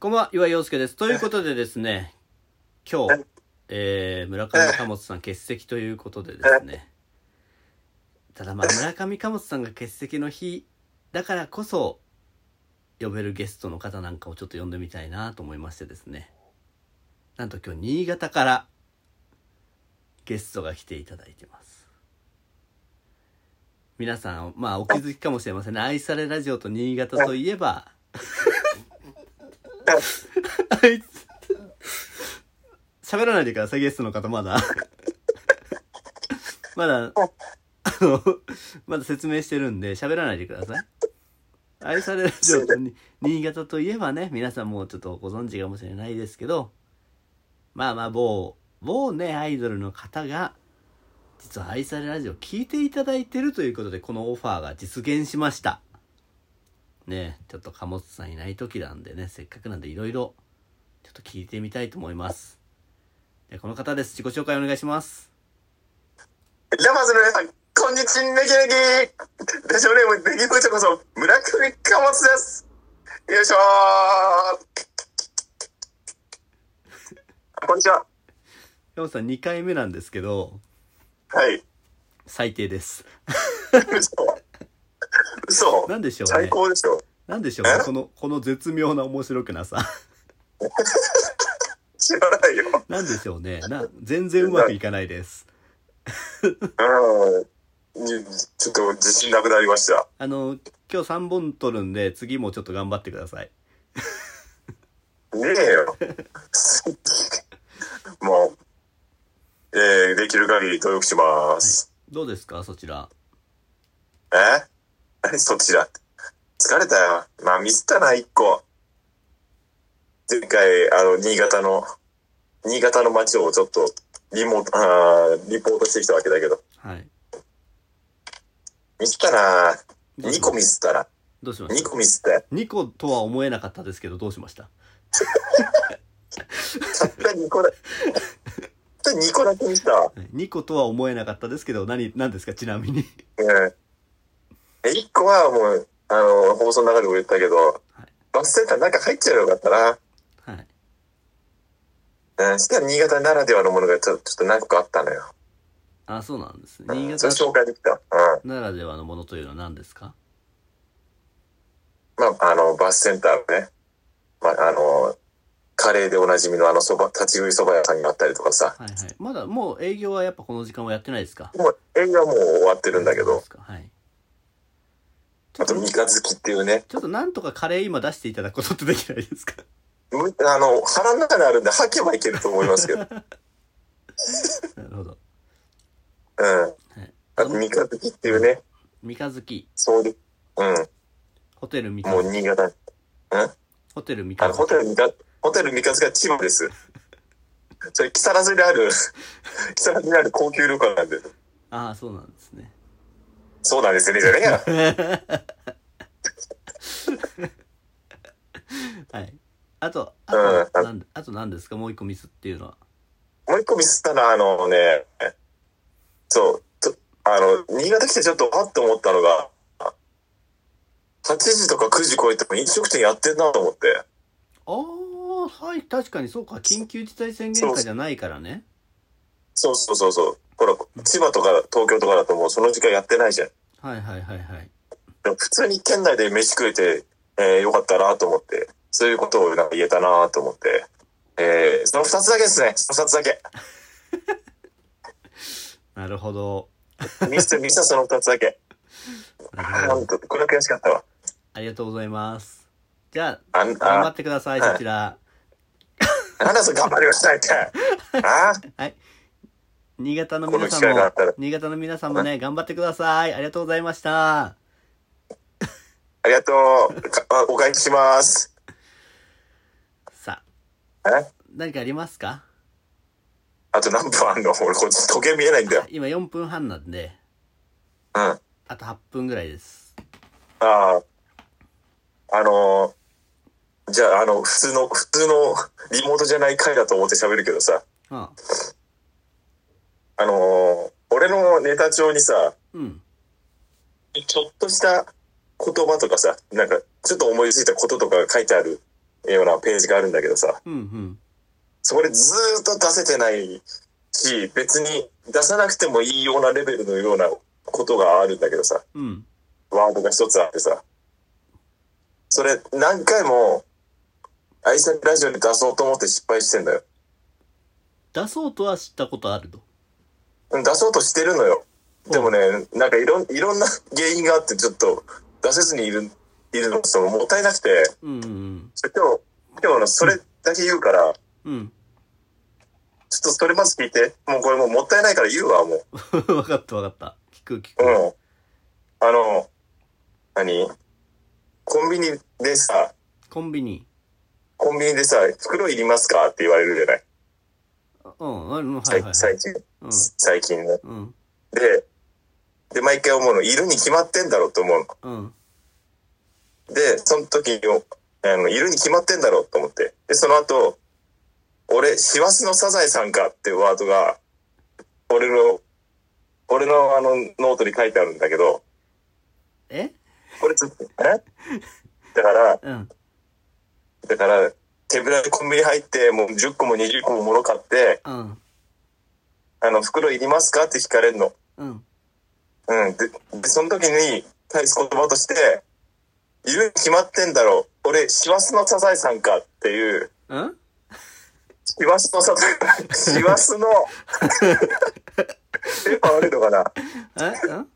こんばんは、岩井陽介です。ということでですね、今日、えー、村上貨物さん欠席ということでですね、ただまあ、村上貨物さんが欠席の日だからこそ、呼べるゲストの方なんかをちょっと呼んでみたいなと思いましてですね、なんと今日、新潟からゲストが来ていただいてます。皆さん、まあ、お気づきかもしれませんね。愛されラジオと新潟といえば、あいつ、喋らないでください、ゲストの方、まだ。まだ、あの、まだ説明してるんで、喋らないでください。愛されラジオ新潟といえばね、皆さんもうちょっとご存知かもしれないですけど、まあまあ、某、某ね、アイドルの方が、実は愛されラジオ聞いていただいてるということで、このオファーが実現しました。ねちょっと貨物さんいない時なんでね、せっかくなんでいろいろ、ちょっと聞いてみたいと思います。でこの方です。自己紹介お願いします。じゃあまず皆さん、こんにちは、ネギネギラジオネーム、ネギブチョこそ、村上貨物ですよいしょーこんにちは。山本さん2回目なんですけど、はい。最低です。嘘嘘なんでしょうね最高でしょなんでしょうこの、この絶妙な面白くなさ。知らないよ。なんでしょうねな、全然うまくいかないです。うん。にちょっと自信なくなりました。あの、今日3本取るんで、次もちょっと頑張ってください。ねえよ。もう、えー、できる限り努力します。どうですか？そちら。え？何そっちだ疲れたよ。まあミスったな、一個。前回、あの、新潟の、新潟の街をちょっと、リモート、あーリポートしてきたわけだけど。はい。ミスったなどうし2個ミスったな。2どうしました？個ミスったよ。2個とは思えなかったですけど、どうしました？たった2個だ。たった2個だけミスったわ。2個とは思えなかったですけど、何、何ですか？ちなみに。うん。え、1個はもう、あの、放送の中でも言ったけど、はいバスセンターの中入っちゃえばよかったな。はい。うん、そしたら新潟ならではのものがちょちょっと何個かあったのよ。あ、そうなんですね。うん新潟それ紹介できた。うん。ならではのものというのは何ですか？まあ、あの、バスセンターのね、まあ、あの、カレーでおなじみのあのそば、立ち食いそば屋さんがあったりとかさ、はいはい。まだもう営業はやっぱこの時間はやってないですか？もう営業はもう終わってるんだけどそうで、すか？はい。ちょあとっと、三日月っていうね、ちょっとなんとかカレー今出していただくことってできないですか？むあの、腹の中にあるんで吐けばいけると思いますけど、なるほど。うん。はい。あと三日月っていうね、三日月、そうで、うん、ホテル三もう日月、新潟、うん？ホテル三日ホテ月。ル三日、ホテル三日月が千葉です。それ、木更津にある、木更津にある高級旅館なんで、ああ、そうなんですね。そうなんですよね、じゃねえや。はい。あと、あうんと、なんあと何ですか？もう一個ミスっていうのは。もう一個ミスったのは、あのね、そう、とあの、新潟来てちょっとあって思ったのが、8時とか9時超えても飲食店やってんなと思って。ああ、はい、確かにそうか。緊急事態宣言下じゃないからね。そうそうそうそう。ほら、千葉とか東京とかだともうその時間やってないじゃん。はいはいはいはい。でも普通に県内で飯食えて、えーよかったなと思って、そういうことをなんか言えたなと思って、えーその二つだけですね。その二つだけ。なるほど。ミス、ミスはその二つだけ。なんと、これは悔しかったわ。ありがとうございます。じゃあ、あん、頑張あっ、てください、はいそちら。なんだそれ頑張りましたって。あ？はい。新潟の皆さんも新潟の皆さんもね、頑張ってください。ありがとうございました。ありがとう。お返しします。さえ？あ、何かありますか？あと何分あんの？俺こっち時計見えないんだよ。今4分半なんで、うん。ああと8分ぐらいです。あ。あのーじゃあ、あの、普通の、普通のリモートじゃない回だと思って喋るけどさ、ああのー俺のネタ帳にさ、うん。ちょっとした言葉とかさ、なんか、ちょっと思いついたこととかが書いてあるようなページがあるんだけどさ、うんうん。そこでずーっと出せてないし、別に出さなくてもいいようなレベルのようなことがあるんだけどさ、うん。ワードが一つあってさ、それ何回も、愛されラジオで出そうと思って失敗してんだよ。出そうとは知ったことあるとうん出そうとしてるのよ。でもね、なんかいろん、いろんな原因があってちょっと出せずにいる、いるのそのもったいなくて、うんうんそれ今日、今日のそれだけ言うから、うん。ちょっとそれまず聞いて。もうこれもうもったいないから言うわ、もう。うん分かった分かった。聞く聞く。うん。あの、何？コンビニでさ、コンビニ。コンビニでさ、袋いりますか？って言われるじゃない最近、うん。最近ね。うん。で、で、毎回思うの、いるに決まってんだろうと思ううん。の。で、その時に、あの、いるに決まってんだろうと思って。で、その後、俺、師走のサザエさんかっていうワードが、俺の、俺のあの、ノートに書いてあるんだけど、え？これちょっと、え？だから、うん。だから、手ぶらでコンビニ入って、もう10個も20個も物買って、うん。あの、袋いりますか？って聞かれるの。うん。うん。で、でその時に返す言葉として、いるに決まってんだろう。俺、師走のサザエさんかっていう、うん？師走のサザエ、師走の、え、あれのかな？え？うん？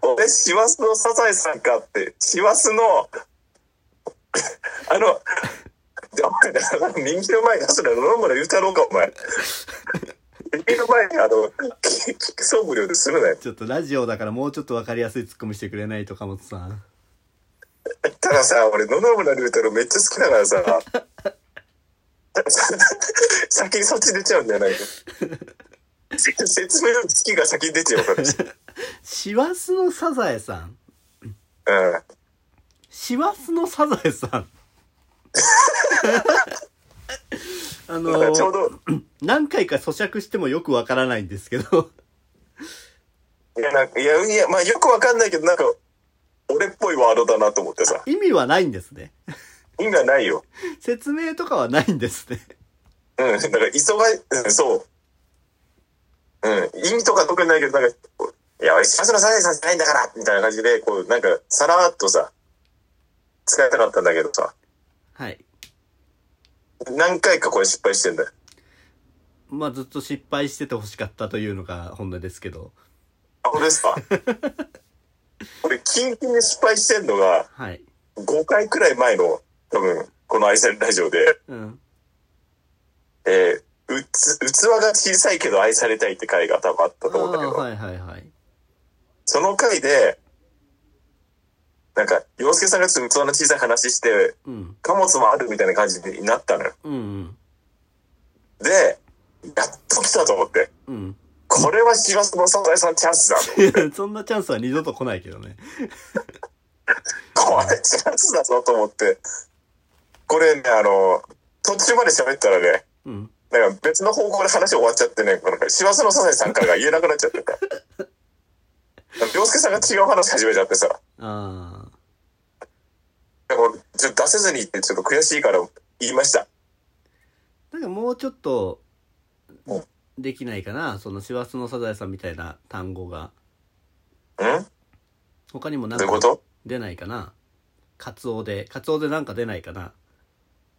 俺、師走のサザエさんかって、師走の、あの、でお前だから右の前に出すのは野々村言うたろうか、お前。右の前に、あの、キックソ無料でするなよ。ちょっとラジオだからもうちょっと分かりやすいツッコミしてくれないと、貨物さん。たださ、俺、野々村龍太郎めっちゃ好きだからさ、先にそっち出ちゃうんじゃないか。説明の月が先に出ちゃうから。師走のサザエさん。うん。師走のサザエさん。あなんかちょうの、ど、何回か咀嚼してもよくわからないんですけど、いや、なんか、いや、いや、まあよくわかんないけど、なんか、俺っぽいワードだなと思ってさ。意味はないんですね。意味はないよ。説明とかはないんですね。うん。だから、急がい、うん、そう。うん。意味とか特にないけど、なんか、いや、俺、幸せのサザエさんじゃないんだからみたいな感じで、こう、なんか、さらっとさ、使いたかったんだけどさ、はい。何回かこれ失敗してんだよ。まあずっと失敗してて欲しかったというのが本音ですけど。あ、これですか？俺、キンキンで失敗してんのが、はい。5回くらい前の、多分、この愛されるラジオで、うん。えー、うつ、器が小さいけど愛されたいって回が多分あったあと思うんだけど、あはいはいはい。その回で、なんか、洋介さんがちょっと器の小さい話して、うん。貨物もあるみたいな感じになったのよ。うんで、やっと来たと思って。うん。これは師走のサザエさんチャンスだと。うん。そんなチャンスは二度と来ないけどね。これチャンスだぞと思って。これね、あの、途中まで喋ったらね、うん。なんか別の方向で話終わっちゃってね、なんか、師走のサザエさんからが言えなくなっちゃってた。洋介さんが違う話始めちゃってさ、ああ。ちょっと出せずにってちょっと悔しいから言いました。なんかもうちょっとうん、できないかな？その師走のサザエさんみたいな単語が。ん？他にもなんか出ないかな？カツオで、カツオでなんか出ないかな？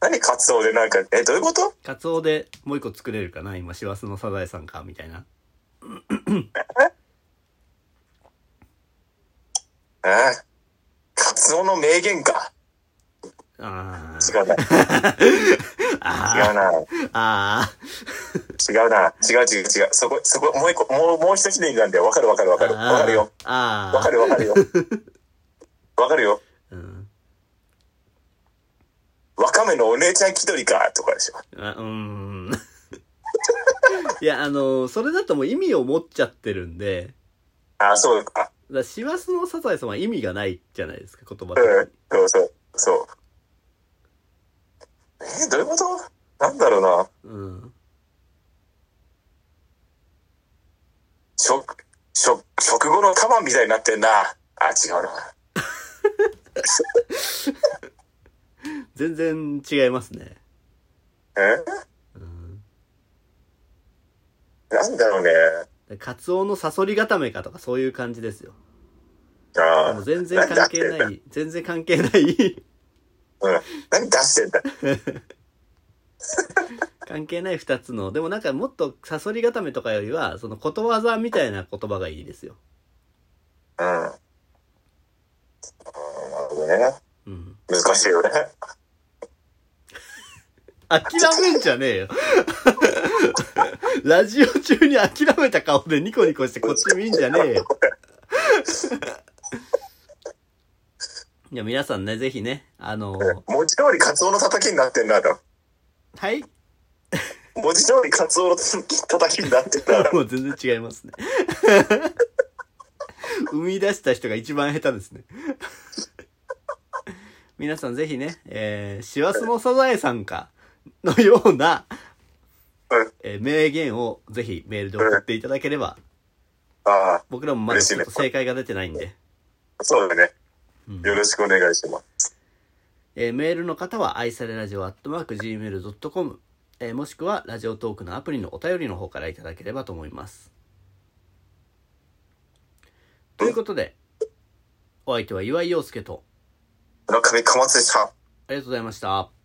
何カツオでなんか、え、どういうこと？カツオでもう一個作れるかな？今、師走のサザエさんか、みたいな。え？カツオの名言か。あ違うな。違あ。うな。ああ。違うな。違う違う違う。そこ、そこ、もう一個、もう、もう一ひねりなんだよ。わかるわかるわかる。わかるよ。ああ。わかるわかるよ。わかるよ。うん。わかめのお姉ちゃん気取りか、とかでしょ。あうーん。いや、あの、それだともう意味を持っちゃってるんで、あ、そうか。だ師走のサザエさんは意味がないじゃないですか、言葉的うんに。。そうそう、そう。えどういうこと？なんだろうな。うん。食、食、食後の玉みたいになってんな。あ、違うな。全然違いますね。え？うん。なんだろうね。カツオのサソリ固めかとかそういう感じですよ。ああ。全然関係ない、全然関係ない、うん。何出してんだ。関係ない二つの、でもなんかもっとサソリ固めとかよりは、そのことわざみたいな言葉がいいですよ。うん。うんなるほどね。うん。難しいよね。諦めんじゃねえよ。ラジオ中に諦めた顔でニコニコしてこっち見んじゃねえよ。いや、皆さんね、ぜひね、あの文字通りカツオの叩きになってんだと。はい？文字通りカツオの叩きになってんだ。もう全然違いますね。生み出した人が一番下手ですね。皆さんぜひね、えー、師走のサザエさんかのような、うんえー名言をぜひメールで送っていただければ、ああ、僕らもまだちょっと正解が出てないんで、そうだね。うんよろしくお願いします。えーメールの方は愛されラジオアットマーク Gmail.com、えーもしくはラジオトークのアプリのお便りの方からいただければと思います。ということで、お相手は岩井陽介と、村上かまつでした。ありがとうございました。